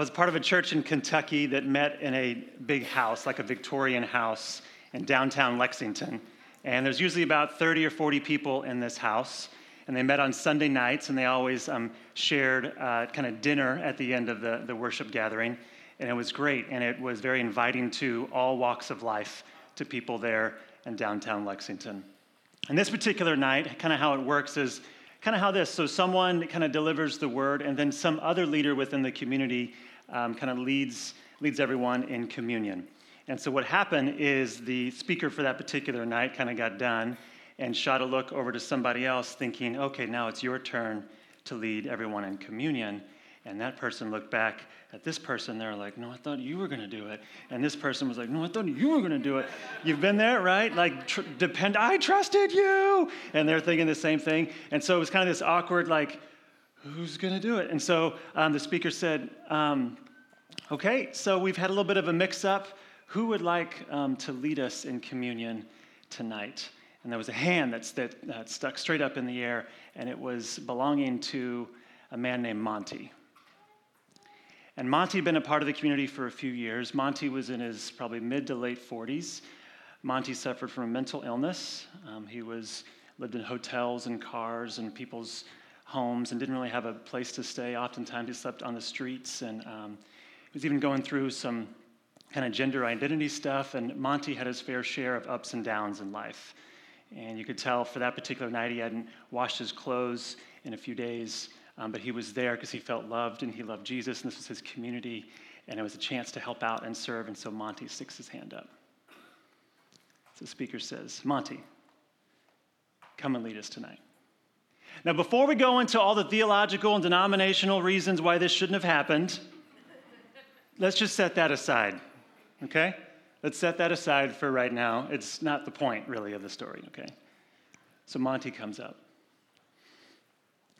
I was part of a church in Kentucky that met in a big house, like a Victorian house in downtown Lexington. And there's usually about 30 or 40 people in this house. And they met on Sunday nights, and they always um, shared uh, kind of dinner at the end of the, the worship gathering. And it was great, and it was very inviting to all walks of life to people there in downtown Lexington. And this particular night, kind of how it works is kind of how this so someone kind of delivers the word, and then some other leader within the community um, kind of leads, leads everyone in communion. And so what happened is the speaker for that particular night kind of got done and shot a look over to somebody else, thinking, okay, now it's your turn to lead everyone in communion. And that person looked back at this person. They're like, no, I thought you were going to do it. And this person was like, no, I thought you were going to do it. You've been there, right? Like, tr- depend, I trusted you. And they're thinking the same thing. And so it was kind of this awkward, like, who's going to do it? And so um, the speaker said, um, okay, so we've had a little bit of a mix up. Who would like um, to lead us in communion tonight? And there was a hand that, that stuck straight up in the air, and it was belonging to a man named Monty. And Monty had been a part of the community for a few years. Monty was in his probably mid to late 40s. Monty suffered from a mental illness. Um, he was lived in hotels and cars and people's homes and didn't really have a place to stay. Oftentimes he slept on the streets and um, he was even going through some kind of gender identity stuff. And Monty had his fair share of ups and downs in life. And you could tell for that particular night, he hadn't washed his clothes in a few days, um, but he was there because he felt loved and he loved Jesus, and this was his community, and it was a chance to help out and serve. And so Monty sticks his hand up. So the speaker says, Monty, come and lead us tonight. Now, before we go into all the theological and denominational reasons why this shouldn't have happened, let's just set that aside, okay? Let's set that aside for right now. It's not the point, really, of the story, okay? So Monty comes up.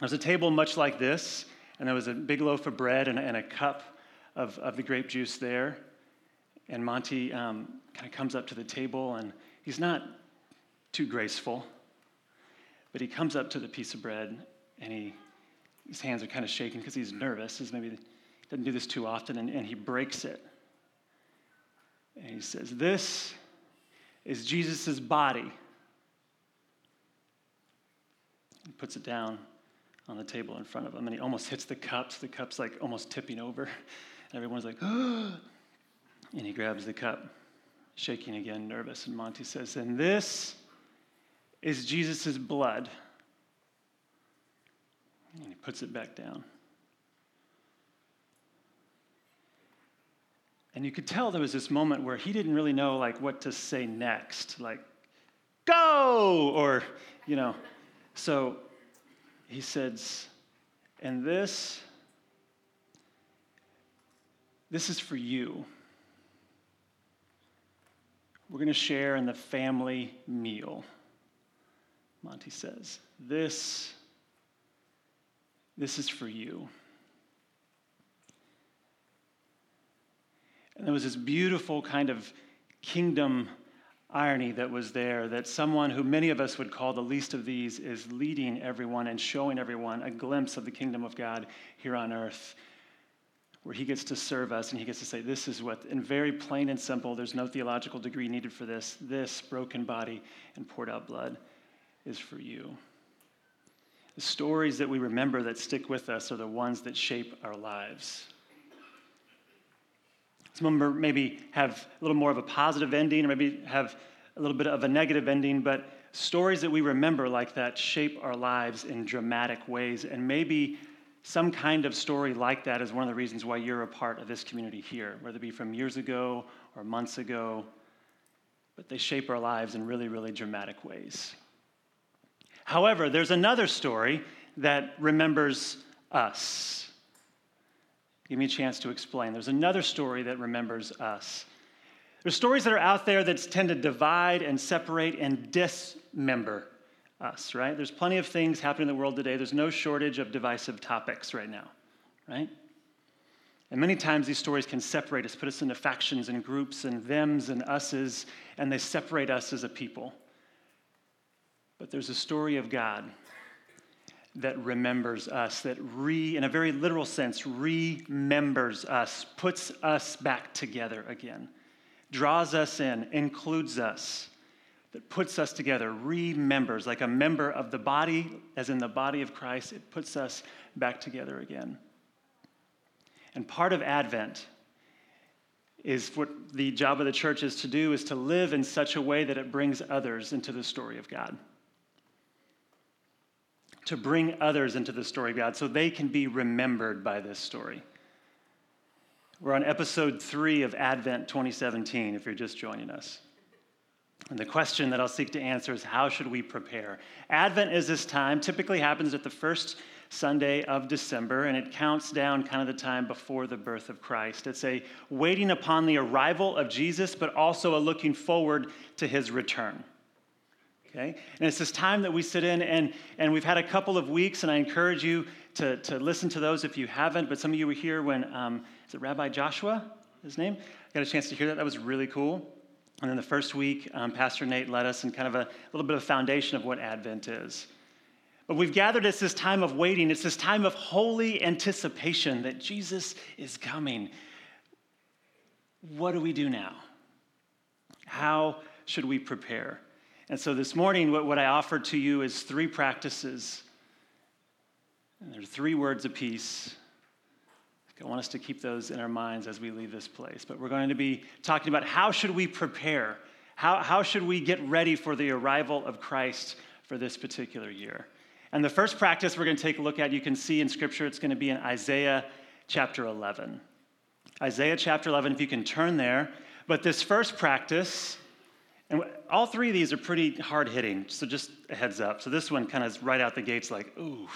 There's a table much like this, and there was a big loaf of bread and a, and a cup of, of the grape juice there. And Monty um, kind of comes up to the table, and he's not too graceful, but he comes up to the piece of bread, and he, his hands are kind of shaking because he's nervous. He's maybe doesn't do this too often, and, and he breaks it. And he says, This is Jesus' body. He puts it down on the table in front of him, and he almost hits the cups. The cup's like almost tipping over. And everyone's like. And he grabs the cup, shaking again, nervous. And Monty says, And this is Jesus' blood. And he puts it back down. And you could tell there was this moment where he didn't really know like what to say next, like go or you know. So he says, and this this is for you. We're going to share in the family meal. Monty says, this this is for you. And there was this beautiful kind of kingdom irony that was there that someone who many of us would call the least of these is leading everyone and showing everyone a glimpse of the kingdom of God here on earth, where he gets to serve us and he gets to say, This is what, in very plain and simple, there's no theological degree needed for this. This broken body and poured out blood is for you. The stories that we remember that stick with us are the ones that shape our lives. Some of them maybe have a little more of a positive ending, or maybe have a little bit of a negative ending, but stories that we remember like that shape our lives in dramatic ways. And maybe some kind of story like that is one of the reasons why you're a part of this community here, whether it be from years ago or months ago. But they shape our lives in really, really dramatic ways. However, there's another story that remembers us. Give me a chance to explain. There's another story that remembers us. There's stories that are out there that tend to divide and separate and dismember us, right? There's plenty of things happening in the world today. There's no shortage of divisive topics right now, right? And many times these stories can separate us, put us into factions and groups and thems and us's, and they separate us as a people. But there's a story of God that remembers us, that re, in a very literal sense, remembers us, puts us back together again, draws us in, includes us, that puts us together, remembers, like a member of the body, as in the body of Christ, it puts us back together again. And part of Advent is what the job of the church is to do is to live in such a way that it brings others into the story of God to bring others into the story God so they can be remembered by this story. We're on episode three of Advent 2017, if you're just joining us. And the question that I'll seek to answer is how should we prepare? Advent is this time, typically happens at the first Sunday of December, and it counts down kind of the time before the birth of Christ. It's a waiting upon the arrival of Jesus, but also a looking forward to his return. Okay? And it's this time that we sit in, and, and we've had a couple of weeks, and I encourage you to, to listen to those if you haven't. But some of you were here when, um, is it Rabbi Joshua, his name? I got a chance to hear that. That was really cool. And then the first week, um, Pastor Nate led us in kind of a, little bit of foundation of what Advent is. But we've gathered, it's this time of waiting, it's this time of holy anticipation that Jesus is coming. What do we do now? How should we prepare? And so this morning, what, what I offer to you is three practices. And there are three words apiece. I want us to keep those in our minds as we leave this place. But we're going to be talking about how should we prepare? How, how should we get ready for the arrival of Christ for this particular year? And the first practice we're going to take a look at, you can see in Scripture, it's going to be in Isaiah chapter 11. Isaiah chapter 11, if you can turn there. But this first practice and all three of these are pretty hard hitting, so just a heads up. So this one kind of right out the gates like, ooh.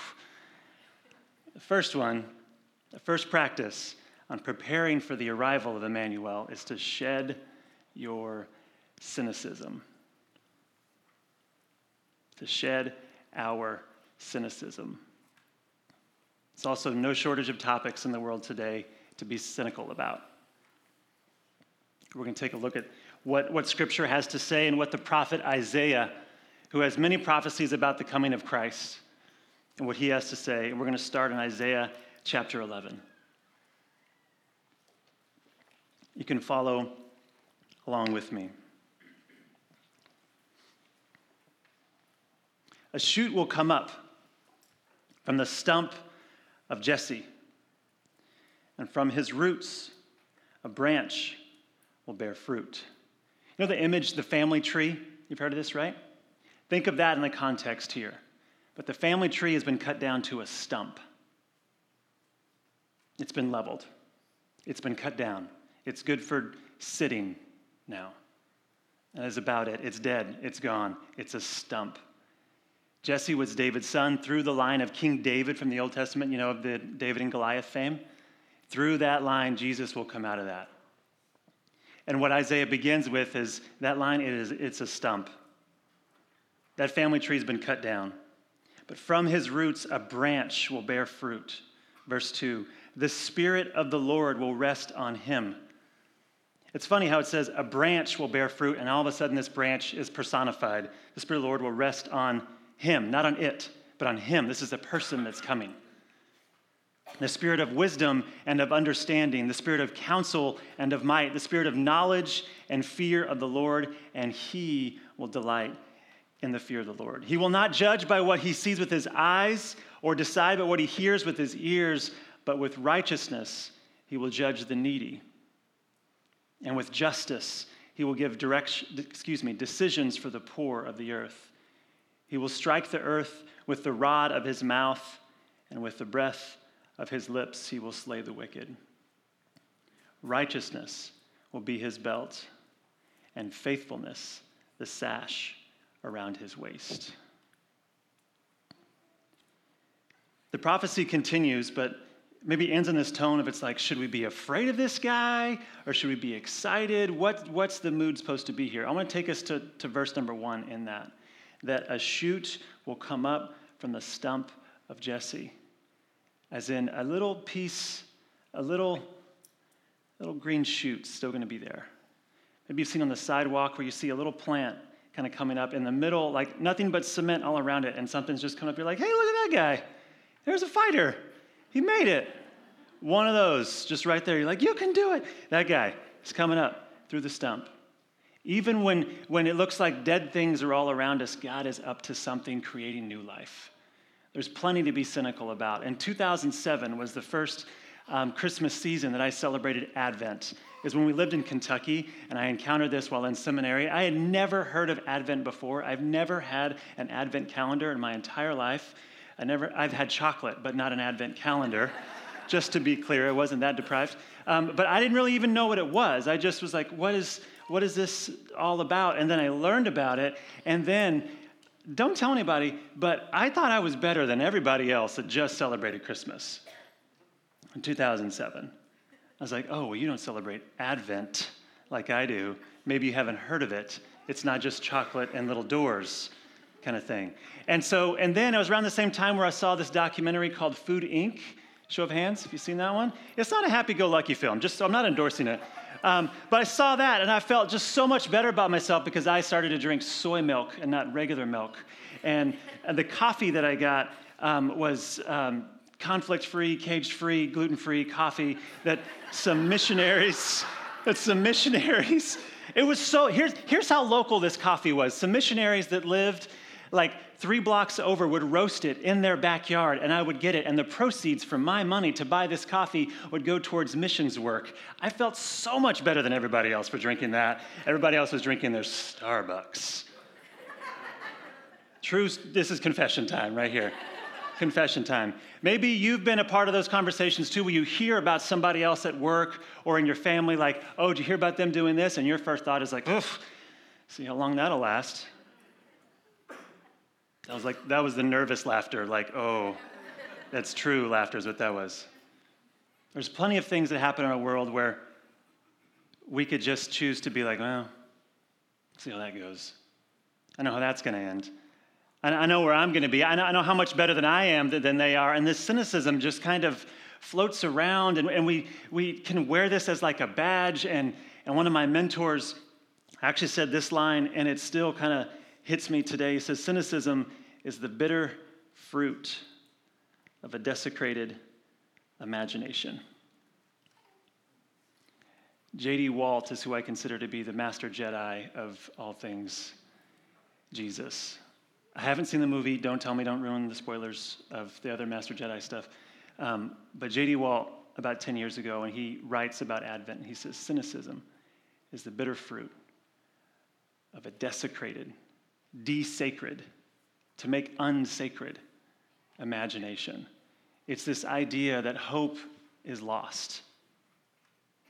The first one, the first practice on preparing for the arrival of Emmanuel is to shed your cynicism. To shed our cynicism. It's also no shortage of topics in the world today to be cynical about. We're going to take a look at what, what Scripture has to say and what the prophet Isaiah, who has many prophecies about the coming of Christ, and what he has to say. And we're going to start in Isaiah chapter 11. You can follow along with me. A shoot will come up from the stump of Jesse, and from his roots, a branch will bear fruit. You know the image, the family tree? You've heard of this, right? Think of that in the context here. But the family tree has been cut down to a stump. It's been leveled, it's been cut down. It's good for sitting now. That is about it. It's dead, it's gone, it's a stump. Jesse was David's son through the line of King David from the Old Testament, you know, of the David and Goliath fame. Through that line, Jesus will come out of that. And what Isaiah begins with is that line is it's a stump. That family tree has been cut down. But from his roots a branch will bear fruit. Verse 2 The Spirit of the Lord will rest on him. It's funny how it says a branch will bear fruit, and all of a sudden this branch is personified. The Spirit of the Lord will rest on him, not on it, but on him. This is a person that's coming the spirit of wisdom and of understanding, the spirit of counsel and of might, the spirit of knowledge and fear of the Lord, and he will delight in the fear of the Lord. He will not judge by what he sees with his eyes or decide by what he hears with his ears, but with righteousness he will judge the needy. And with justice he will give direction, excuse me, decisions for the poor of the earth. He will strike the earth with the rod of his mouth and with the breath of his lips he will slay the wicked. Righteousness will be his belt, and faithfulness the sash around his waist. The prophecy continues, but maybe ends in this tone of it's like, should we be afraid of this guy or should we be excited? What, what's the mood supposed to be here? I want to take us to, to verse number one in that that a shoot will come up from the stump of Jesse as in a little piece, a little, little green shoot still going to be there. Maybe you've seen on the sidewalk where you see a little plant kind of coming up in the middle, like nothing but cement all around it, and something's just coming up. You're like, hey, look at that guy. There's a fighter. He made it. One of those, just right there. You're like, you can do it. That guy is coming up through the stump. Even when, when it looks like dead things are all around us, God is up to something creating new life. There's plenty to be cynical about. And 2007 was the first um, Christmas season that I celebrated Advent is when we lived in Kentucky, and I encountered this while in seminary. I had never heard of Advent before. I've never had an Advent calendar in my entire life. I never, I've had chocolate, but not an Advent calendar. just to be clear, I wasn't that deprived. Um, but I didn't really even know what it was. I just was like, what is, what is this all about? And then I learned about it, and then don't tell anybody, but I thought I was better than everybody else that just celebrated Christmas in 2007. I was like, oh, well, you don't celebrate Advent like I do. Maybe you haven't heard of it. It's not just chocolate and little doors kind of thing. And so, and then it was around the same time where I saw this documentary called Food Inc. Show of hands, have you seen that one? It's not a happy-go-lucky film. Just I'm not endorsing it. Um, but I saw that and I felt just so much better about myself because I started to drink soy milk and not regular milk. And, and the coffee that I got um, was um, conflict free, cage free, gluten free coffee that some missionaries, that some missionaries, it was so, here's, here's how local this coffee was. Some missionaries that lived like three blocks over would roast it in their backyard and I would get it. And the proceeds from my money to buy this coffee would go towards missions work. I felt so much better than everybody else for drinking that. Everybody else was drinking their Starbucks. True, this is confession time right here confession time. Maybe you've been a part of those conversations too, where you hear about somebody else at work or in your family, like, oh, did you hear about them doing this? And your first thought is like, oof, see how long that'll last. That was like, that was the nervous laughter, like, oh, that's true laughter is what that was. There's plenty of things that happen in our world where we could just choose to be like, well, see how that goes. I know how that's going to end. I know where I'm going to be. I know, how much better than I am than they are. And this cynicism just kind of floats around, and, we, we can wear this as like a badge. And, and one of my mentors actually said this line, and it still kind of hits me today. He says, Cynicism is the bitter fruit of a desecrated imagination. J.D. Walt is who I consider to be the master Jedi of all things Jesus. I haven't seen the movie. Don't tell me, don't ruin the spoilers of the other Master Jedi stuff. Um, but J.D. Walt, about 10 years ago, and he writes about Advent, and he says, Cynicism is the bitter fruit of a desecrated, desacred, to make unsacred imagination. It's this idea that hope is lost.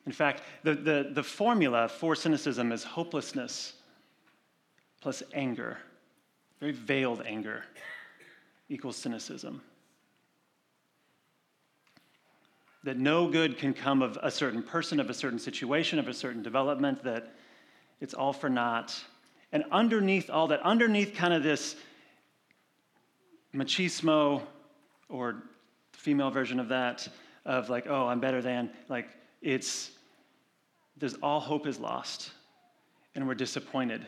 In fact, the, the, the formula for cynicism is hopelessness plus anger very veiled anger equals cynicism. That no good can come of a certain person, of a certain situation, of a certain development, that it's all for naught. And underneath all that, underneath kind of this machismo or female version of that, of like, oh, I'm better than, like, it's, there's all hope is lost. And we're disappointed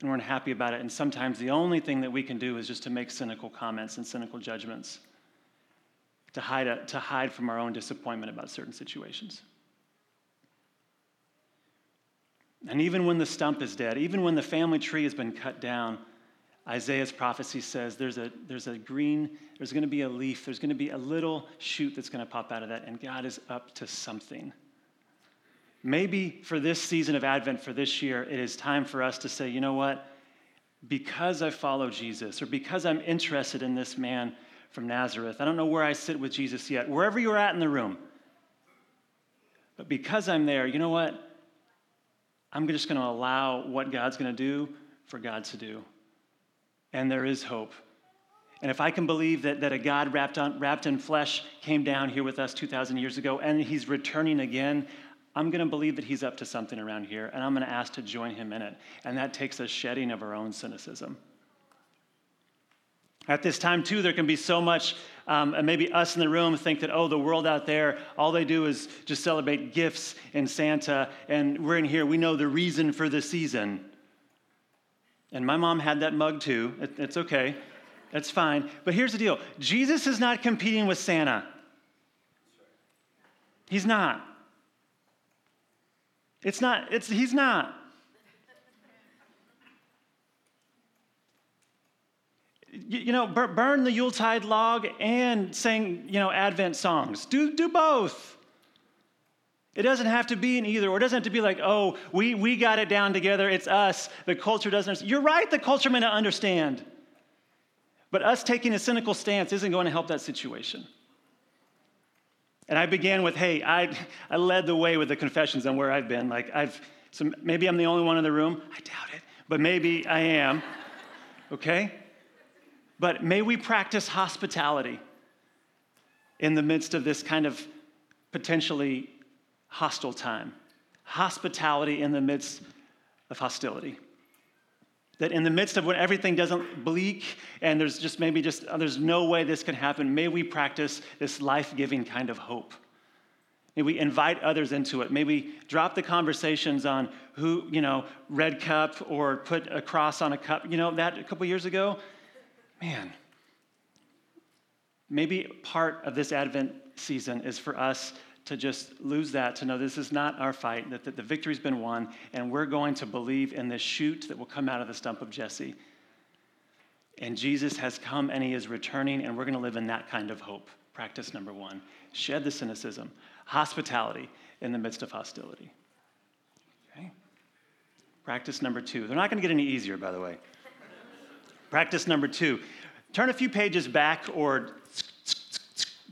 and we're unhappy about it. And sometimes the only thing that we can do is just to make cynical comments and cynical judgments to hide, a, to hide from our own disappointment about certain situations. And even when the stump is dead, even when the family tree has been cut down, Isaiah's prophecy says there's a, there's a green, there's going to be a leaf, there's going to be a little shoot that's going to pop out of that, and God is up to something. Maybe for this season of Advent, for this year, it is time for us to say, you know what? Because I follow Jesus, or because I'm interested in this man from Nazareth, I don't know where I sit with Jesus yet, wherever you're at in the room, but because I'm there, you know what? I'm just going to allow what God's going to do for God to do. And there is hope. And if I can believe that, that a God wrapped, on, wrapped in flesh came down here with us 2,000 years ago and he's returning again, I'm going to believe that he's up to something around here, and I'm going to ask to join him in it. And that takes a shedding of our own cynicism. At this time, too, there can be so much, um, and maybe us in the room think that, oh, the world out there, all they do is just celebrate gifts and Santa, and we're in here, we know the reason for the season. And my mom had that mug too. It, it's okay. That's fine. But here's the deal Jesus is not competing with Santa. He's not. It's not, it's, he's not. You, know, burn the Yuletide log and sing, you know, Advent songs. Do, do both. It doesn't have to be an either, or it doesn't have to be like, oh, we, we got it down together, it's us. The culture doesn't understand. You're right, the culture may not understand. But us taking a cynical stance isn't going to help that situation. And I began with, hey, I, I led the way with the confessions on where I've been. Like, I've, so maybe I'm the only one in the room. I doubt it, but maybe I am. Okay? But may we practice hospitality in the midst of this kind of potentially hostile time. Hospitality in the midst of hostility. That in the midst of when everything doesn't bleak and there's just maybe just uh, there's no way this can happen, may we practice this life-giving kind of hope. May we invite others into it. May we drop the conversations on who, you know, red cup or put a cross on a cup. You know, that a couple years ago, man, maybe part of this Advent season is for us to just lose that, to know this is not our fight, that, the victory's been won, and we're going to believe in this shoot that will come out of the stump of Jesse. And Jesus has come and he is returning, and we're going to live in that kind of hope. Practice number one shed the cynicism, hospitality in the midst of hostility. Okay? Practice number two. They're not going to get any easier, by the way. Practice number two turn a few pages back or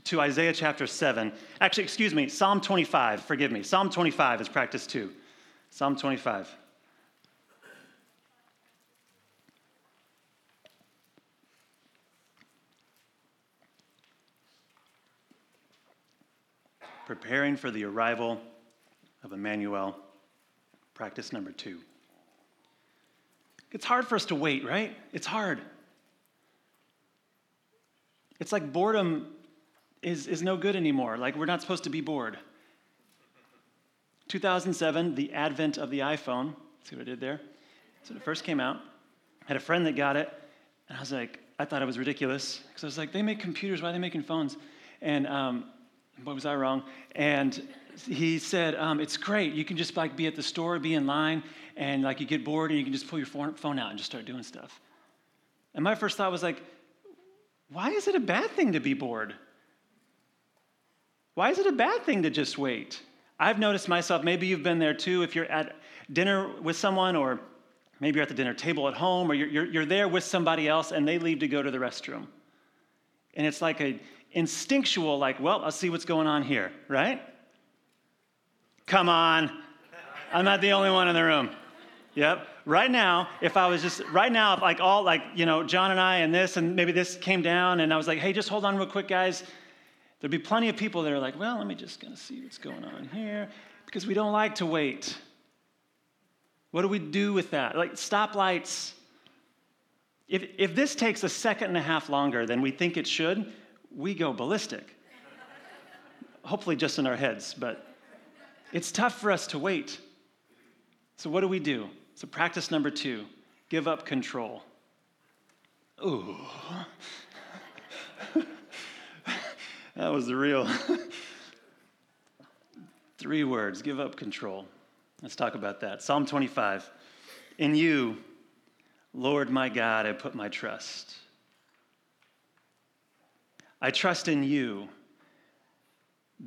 to Isaiah chapter 7. Actually, excuse me, Psalm 25, forgive me. Psalm 25 is practice two. Psalm 25. Preparing for the arrival of Emmanuel, practice number two. It's hard for us to wait, right? It's hard. It's like boredom is, is no good anymore. Like, we're not supposed to be bored. 2007, the advent of the iPhone. See what I did there? So it first came out. I had a friend that got it, and I was like, I thought it was ridiculous because I was like, they make computers, why are they making phones? And um, what was I wrong? And he said, um, it's great. You can just like be at the store, be in line, and like you get bored and you can just pull your phone out and just start doing stuff. And my first thought was like, why is it a bad thing to be bored? Why is it a bad thing to just wait? I've noticed myself, maybe you've been there too, if you're at dinner with someone, or maybe you're at the dinner table at home, or you're, you're, you're there with somebody else and they leave to go to the restroom. And it's like a instinctual, like, well, I'll see what's going on here, right? Come on. I'm not the only one in the room. Yep. Right now, if I was just, right now, if like all, like, you know, John and I and this, and maybe this came down, and I was like, hey, just hold on real quick, guys. There'd be plenty of people that are like, well, let me just kind of see what's going on here, because we don't like to wait. What do we do with that? Like stoplights. If, if this takes a second and a half longer than we think it should, we go ballistic. Hopefully, just in our heads, but it's tough for us to wait. So, what do we do? So, practice number two give up control. Ooh. That was the real. Three words give up control. Let's talk about that. Psalm 25. In you, Lord my God, I put my trust. I trust in you.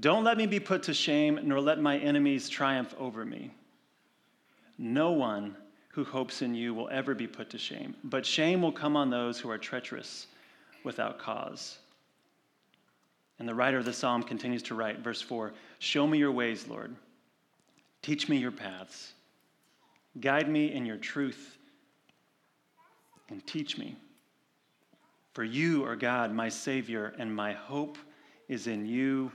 Don't let me be put to shame, nor let my enemies triumph over me. No one who hopes in you will ever be put to shame, but shame will come on those who are treacherous without cause. And the writer of the psalm continues to write, verse 4 Show me your ways, Lord. Teach me your paths. Guide me in your truth and teach me. For you are God, my Savior, and my hope is in you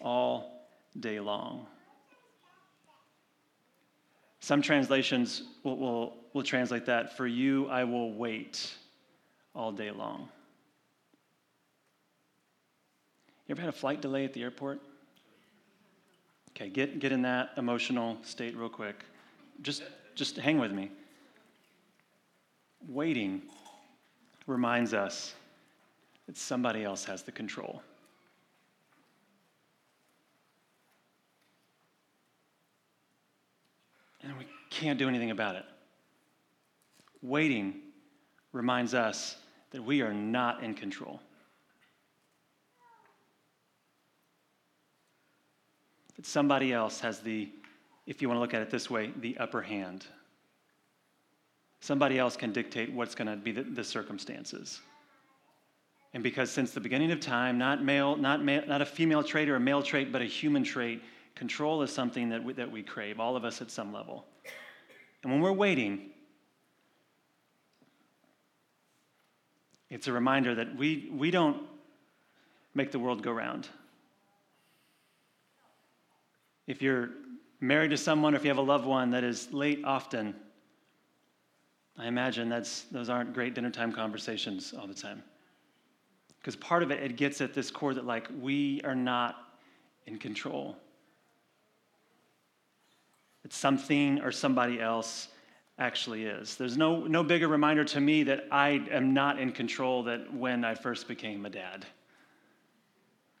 all day long. Some translations will, will, will translate that, For you I will wait all day long. You ever had a flight delay at the airport? Okay, get, get in that emotional state real quick. Just, just hang with me. waiting reminds us that somebody else has the control. And we can't do anything about it. Waiting reminds us that we are not in control. That somebody else has the, if you want to look at it this way, the upper hand. Somebody else can dictate what's going to be the, the circumstances. And because since the beginning of time, not male, not male, not a female trait or a male trait, but a human trait, control is something that we, that we crave, all of us at some level. And when we're waiting, it's a reminder that we, we don't make the world go round. If you're married to someone or if you have a loved one that is late often, I imagine that's, those aren't great dinner time conversations all the time. Because part of it, it gets at this core that, like, we are not in control. It's something or somebody else actually is. There's no, no bigger reminder to me that I am not in control that when I first became a dad.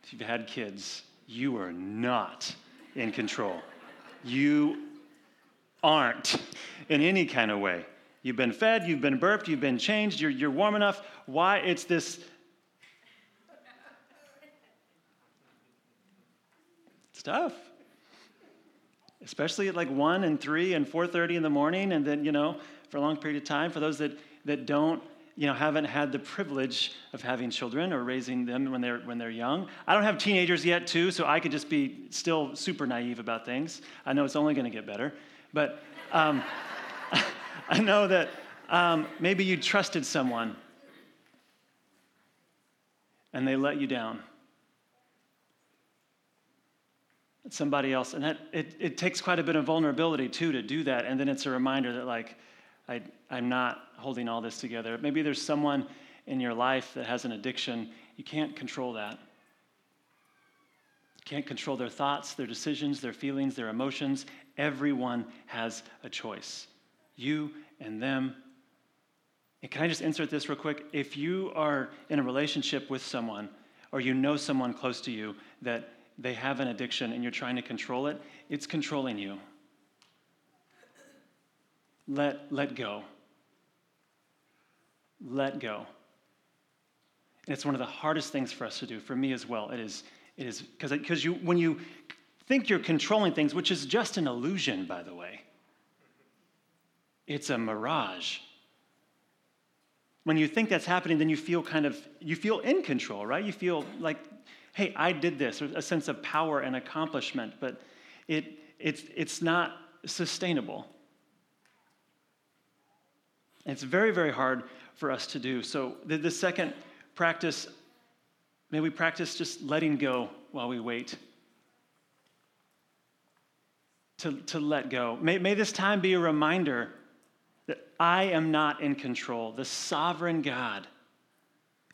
If you've had kids, you are not in control. You aren't in any kind of way. You've been fed, you've been burped, you've been changed, you're, you're warm enough. Why? It's this Stuff, Especially at like 1 and 3 and 4.30 in the morning and then, you know, for a long period of time. For those that, that don't, you know, haven't had the privilege of having children or raising them when they're, when they're young. I don't have teenagers yet, too, so I could just be still super naive about things. I know it's only going to get better. But um, I know that um, maybe you trusted someone and they let you down somebody else. And that, it, it takes quite a bit of vulnerability, too, to do that. And then it's a reminder that, like, I, I'm not holding all this together. Maybe there's someone in your life that has an addiction. You can't control that. You can't control their thoughts, their decisions, their feelings, their emotions. Everyone has a choice. You and them. And can I just insert this real quick? If you are in a relationship with someone, or you know someone close to you that they have an addiction and you're trying to control it, it's controlling you. Let, let go. Let go. And it's one of the hardest things for us to do, for me as well. It is, it is because you, when you think you're controlling things, which is just an illusion, by the way, it's a mirage. When you think that's happening, then you feel kind of, you feel in control, right? You feel like hey, I did this, a sense of power and accomplishment, but it, it's, it's not sustainable. It's very, very hard for us to do. So, the, the second practice, may we practice just letting go while we wait. To, to let go. May, may this time be a reminder that I am not in control. The sovereign God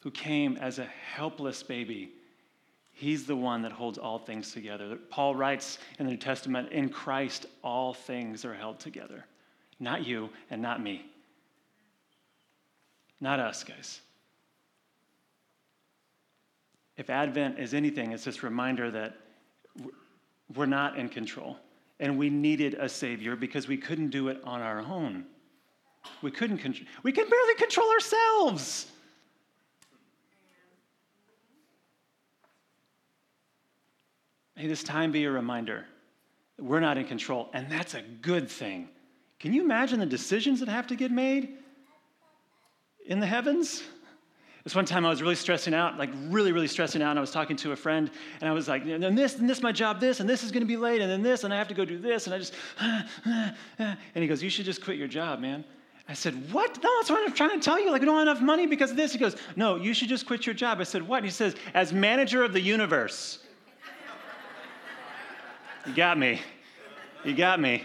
who came as a helpless baby He's the one that holds all things together. Paul writes in the New Testament, in Christ, all things are held together. Not you and not me. Not us, guys. If Advent is anything, it's this reminder that we're not in control. And we needed a Savior because we couldn't do it on our own. We couldn't, control. we can barely control ourselves. May this time be a reminder we're not in control, and that's a good thing. Can you imagine the decisions that have to get made in the heavens? This one time I was really stressing out, like really, really stressing out. And I was talking to a friend, and I was like, and this, and this, my job, this, and this is to be late, and then this, and I have to go do this, and I just, and he goes, you should just quit your job, man. I said, What? No, that's what I'm trying to tell you. Like, we don't have enough money because of this. He goes, No, you should just quit your job. I said, What? He says, As manager of the universe. You got me. You got me.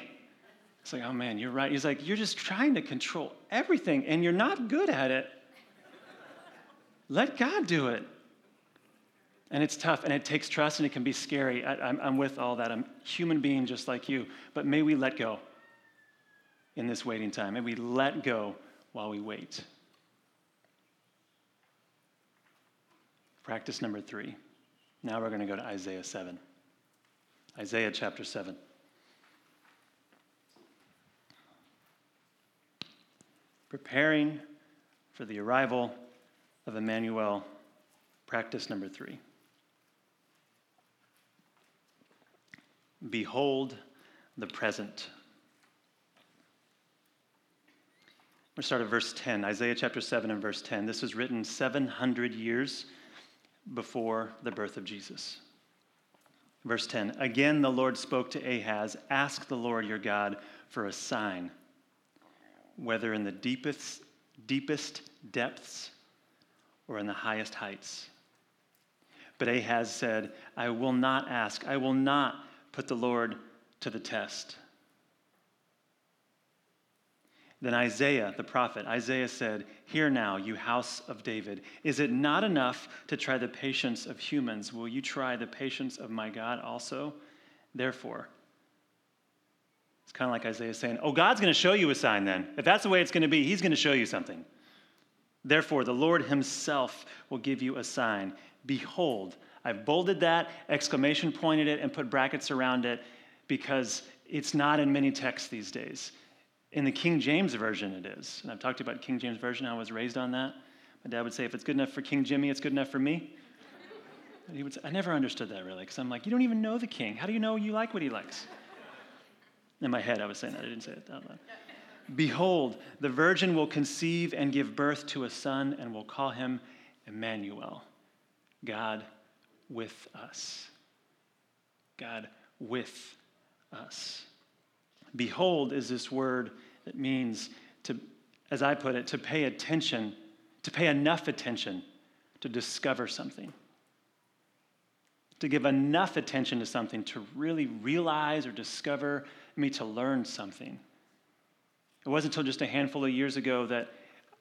It's like, oh man, you're right. He's like, you're just trying to control everything and you're not good at it. Let God do it. And it's tough and it takes trust and it can be scary. I, am with all that. I'm a human being just like you. But may we let go in this waiting time. May we let go while we wait. Practice number three. Now we're going to go to Isaiah 7. Isaiah chapter 7. Preparing for the arrival of Emmanuel, practice number three. Behold the present. We'll start at verse 10, Isaiah chapter 7 and verse 10. This was written 700 years before the birth of Jesus. Verse 10 Again, the Lord spoke to Ahaz Ask the Lord your God for a sign, whether in the deepest, deepest depths or in the highest heights. But Ahaz said, I will not ask, I will not put the Lord to the test. Then Isaiah, the prophet, Isaiah said, Hear now, you house of David. Is it not enough to try the patience of humans? Will you try the patience of my God also? Therefore, it's kind of like Isaiah saying, Oh, God's going to show you a sign then. If that's the way it's going to be, He's going to show you something. Therefore, the Lord Himself will give you a sign. Behold, I've bolded that, exclamation pointed it, and put brackets around it because it's not in many texts these days. In the King James Version, it is. And I've talked about King James Version. I was raised on that. My dad would say, if it's good enough for King Jimmy, it's good enough for me. And he would say, I never understood that really, because I'm like, you don't even know the king. How do you know you like what he likes? In my head, I was saying that. I didn't say it out loud. Behold, the virgin will conceive and give birth to a son, and will call him Emmanuel, God with us. God with us. Behold is this word that means to, as I put it, to pay attention, to pay enough attention to discover something. To give enough attention to something to really realize or discover, I me to learn something. It wasn't until just a handful of years ago that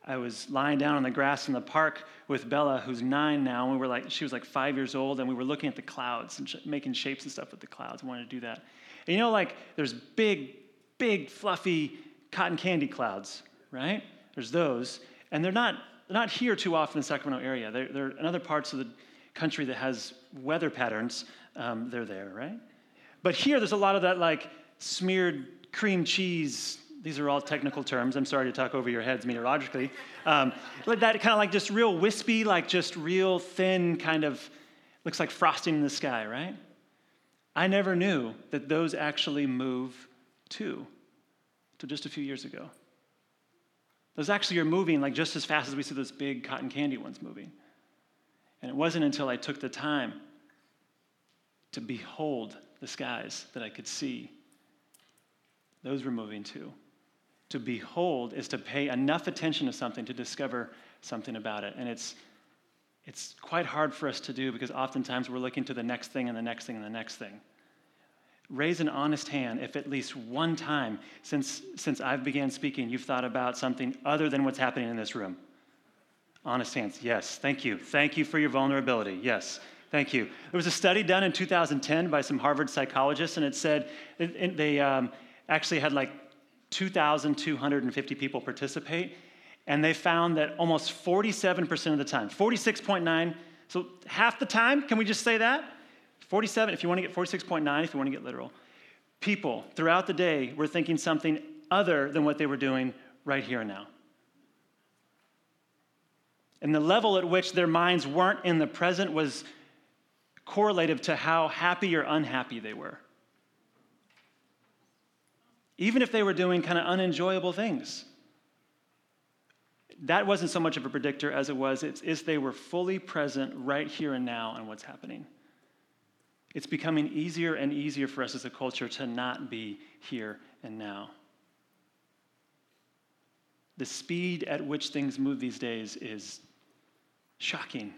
I was lying down on the grass in the park with Bella, who's nine now, and we were like, she was like five years old, and we were looking at the clouds and sh- making shapes and stuff with the clouds. I wanted to do that. And you know, like, there's big, big, fluffy cotton candy clouds, right? There's those, and they're not they're not here too often in the Sacramento area. They're, they're in other parts of the country that has weather patterns. Um, they're there, right? But here, there's a lot of that like smeared cream cheese these are all technical terms. I'm sorry to talk over your heads meteorologically. Um, that kind of like just real wispy, like just real thin, kind of looks like frosting in the sky, right? I never knew that those actually move too, till just a few years ago. Those actually are moving like just as fast as we see those big cotton candy ones moving. And it wasn't until I took the time to behold the skies that I could see those were moving too to behold is to pay enough attention to something to discover something about it. And it's, it's quite hard for us to do because oftentimes we're looking to the next thing and the next thing and the next thing. Raise an honest hand if at least one time since, since I've began speaking, you've thought about something other than what's happening in this room. Honest hands, yes. Thank you. Thank you for your vulnerability. Yes. Thank you. There was a study done in 2010 by some Harvard psychologists, and it said it, it, they um, actually had like 2,250 people participate, and they found that almost 47% of the time, 46.9, so half the time, can we just say that? 47, if you want to get 46.9, if you want to get literal, people throughout the day were thinking something other than what they were doing right here and now. And the level at which their minds weren't in the present was correlative to how happy or unhappy they were even if they were doing kind of unenjoyable things. That wasn't so much of a predictor as it was it's if they were fully present right here and now on what's happening. It's becoming easier and easier for us as a culture to not be here and now. The speed at which things move these days is shocking.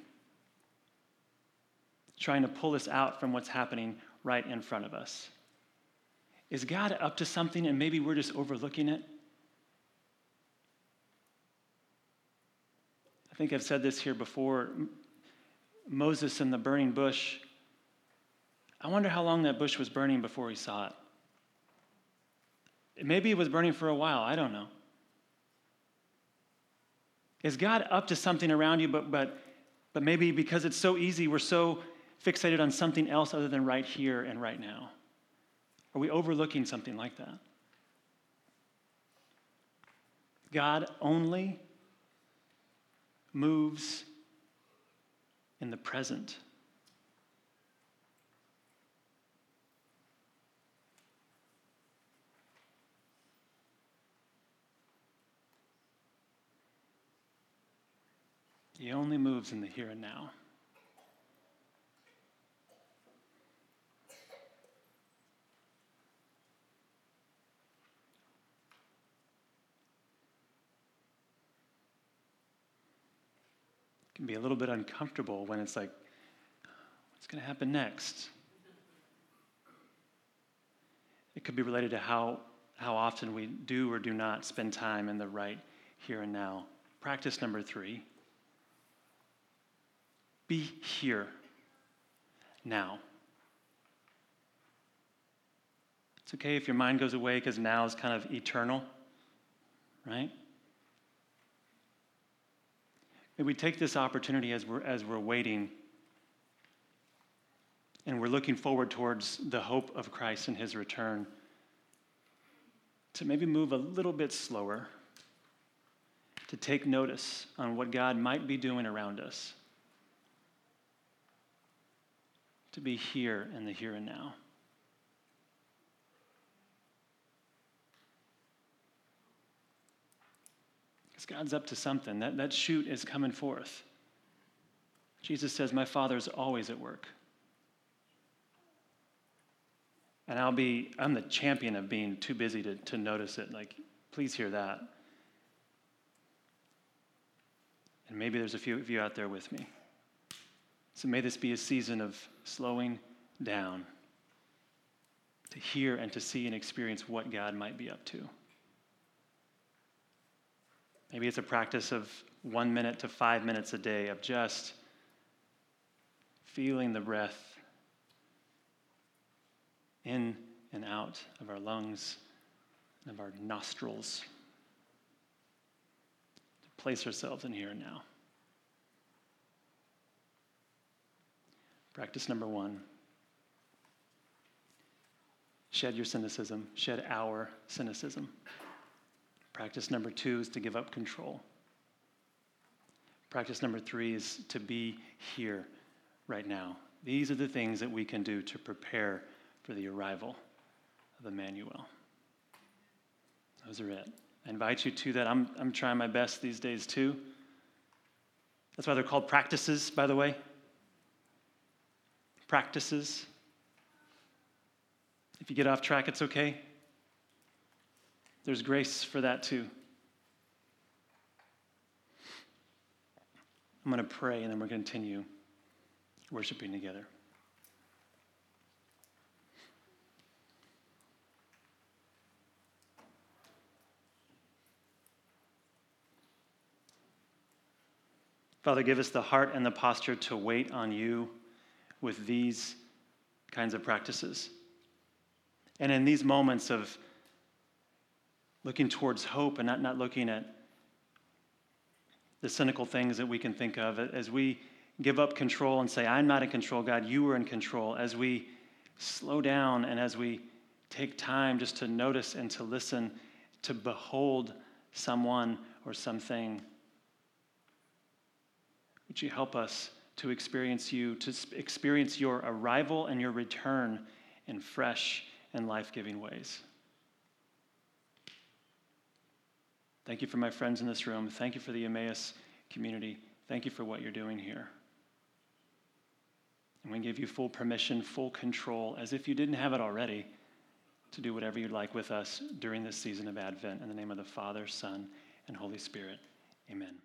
Trying to pull us out from what's happening right in front of us. Is God up to something and maybe we're just overlooking it? I think I've said this here before. Moses in the burning bush. I wonder how long that bush was burning before he saw it. Maybe it was burning for a while. I don't know. Is God up to something around you, but, but, but maybe because it's so easy, we're so fixated on something else other than right here and right now? Are we overlooking something like that? God only moves in the present. He only moves in the here and now. It can be a little bit uncomfortable when it's like, what's going to happen next? It could be related to how, how often we do or do not spend time in the right here and now. Practice number three be here now. It's okay if your mind goes away because now is kind of eternal, right? May we take this opportunity as we're, as we're waiting and we're looking forward towards the hope of Christ and his return to maybe move a little bit slower, to take notice on what God might be doing around us, to be here in the here and now. Because God's up to something. That, that shoot is coming forth. Jesus says, My Father's always at work. And I'll be, I'm the champion of being too busy to, to notice it. Like, please hear that. And maybe there's a few of you out there with me. So may this be a season of slowing down to hear and to see and experience what God might be up to. Maybe it's a practice of one minute to five minutes a day of just feeling the breath in and out of our lungs and of our nostrils. To place ourselves in here and now. Practice number one shed your cynicism, shed our cynicism. Practice number two is to give up control. Practice number three is to be here right now. These are the things that we can do to prepare for the arrival of Emmanuel. Those are it. I invite you to that. I'm, I'm trying my best these days too. That's why they're called practices, by the way. Practices. If you get off track, it's okay. There's grace for that too. I'm going to pray and then we're going to continue worshiping together. Father, give us the heart and the posture to wait on you with these kinds of practices. And in these moments of looking towards hope and not, not looking at the cynical things that we can think of as we give up control and say, I'm not in control, God, you are in control, as we slow down and as we take time just to notice and to listen, to behold someone or something. Would you help us to experience you, to experience your arrival and your return in fresh and life giving ways? Thank you for my friends in this room. Thank you for the Emmaus community. Thank you for what you're doing here. And we give you full permission, full control, as if you didn't have it already, to do whatever you'd like with us during this season of Advent. In the name of the Father, Son, and Holy Spirit, amen.